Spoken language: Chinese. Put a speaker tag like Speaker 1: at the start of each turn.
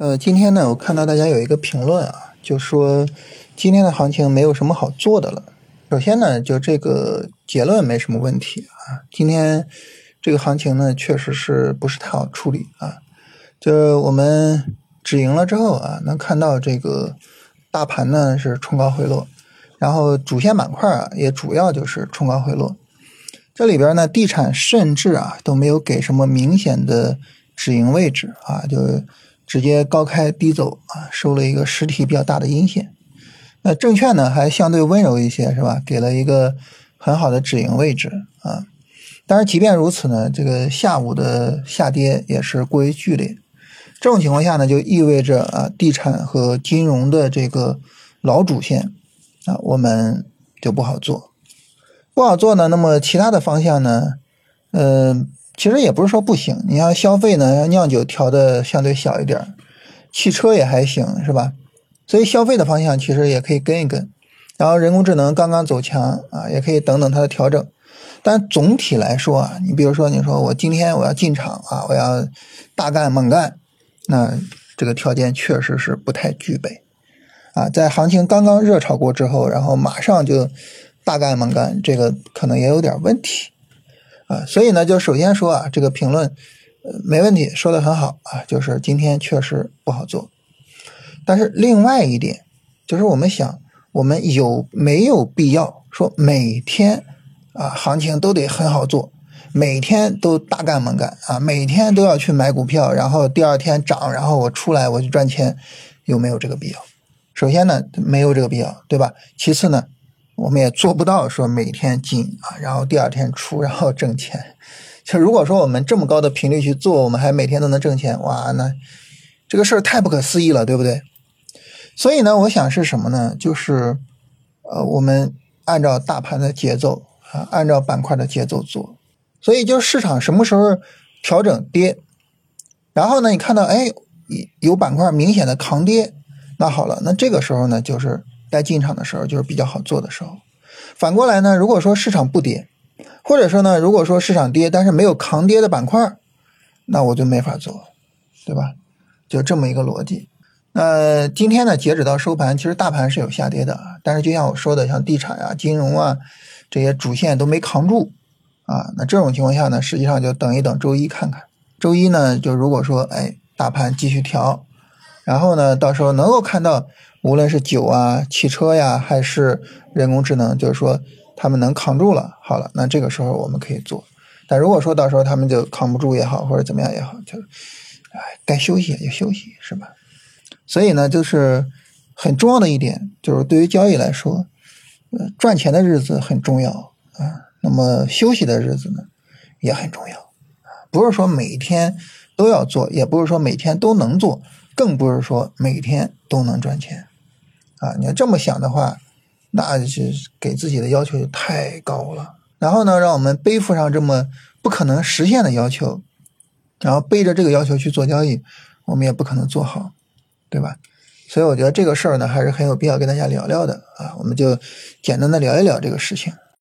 Speaker 1: 呃，今天呢，我看到大家有一个评论啊，就说今天的行情没有什么好做的了。首先呢，就这个结论没什么问题啊。今天这个行情呢，确实是不是太好处理啊。就我们止盈了之后啊，能看到这个大盘呢是冲高回落，然后主线板块啊也主要就是冲高回落。这里边呢，地产甚至啊都没有给什么明显的止盈位置啊，就。直接高开低走啊，收了一个实体比较大的阴线。那证券呢，还相对温柔一些，是吧？给了一个很好的止盈位置啊。当然，即便如此呢，这个下午的下跌也是过于剧烈。这种情况下呢，就意味着啊，地产和金融的这个老主线啊，我们就不好做，不好做呢。那么其他的方向呢，嗯。其实也不是说不行，你像消费呢，酿酒调的相对小一点，汽车也还行，是吧？所以消费的方向其实也可以跟一跟，然后人工智能刚刚走强啊，也可以等等它的调整。但总体来说啊，你比如说你说我今天我要进场啊，我要大干猛干，那这个条件确实是不太具备啊。在行情刚刚热炒过之后，然后马上就大干猛干，这个可能也有点问题。啊，所以呢，就首先说啊，这个评论，呃，没问题，说的很好啊，就是今天确实不好做。但是另外一点，就是我们想，我们有没有必要说每天啊，行情都得很好做，每天都大干猛干啊，每天都要去买股票，然后第二天涨，然后我出来我就赚钱，有没有这个必要？首先呢，没有这个必要，对吧？其次呢？我们也做不到说每天进啊，然后第二天出，然后挣钱。就如果说我们这么高的频率去做，我们还每天都能挣钱，哇，那这个事儿太不可思议了，对不对？所以呢，我想是什么呢？就是呃，我们按照大盘的节奏啊，按照板块的节奏做。所以就市场什么时候调整跌，然后呢，你看到哎有板块明显的抗跌，那好了，那这个时候呢，就是。该进场的时候就是比较好做的时候。反过来呢，如果说市场不跌，或者说呢，如果说市场跌，但是没有扛跌的板块，那我就没法做，对吧？就这么一个逻辑。那今天呢，截止到收盘，其实大盘是有下跌的，但是就像我说的，像地产啊、金融啊这些主线都没扛住啊。那这种情况下呢，实际上就等一等周一看看。周一呢，就如果说哎，大盘继续调，然后呢，到时候能够看到。无论是酒啊、汽车呀，还是人工智能，就是说他们能扛住了，好了，那这个时候我们可以做。但如果说到时候他们就扛不住也好，或者怎么样也好，就哎该休息也就休息，是吧？所以呢，就是很重要的一点，就是对于交易来说，赚钱的日子很重要啊，那么休息的日子呢也很重要，不是说每天都要做，也不是说每天都能做，更不是说每天都能赚钱。啊，你要这么想的话，那就给自己的要求就太高了。然后呢，让我们背负上这么不可能实现的要求，然后背着这个要求去做交易，我们也不可能做好，对吧？所以我觉得这个事儿呢，还是很有必要跟大家聊聊的啊。我们就简单的聊一聊这个事情。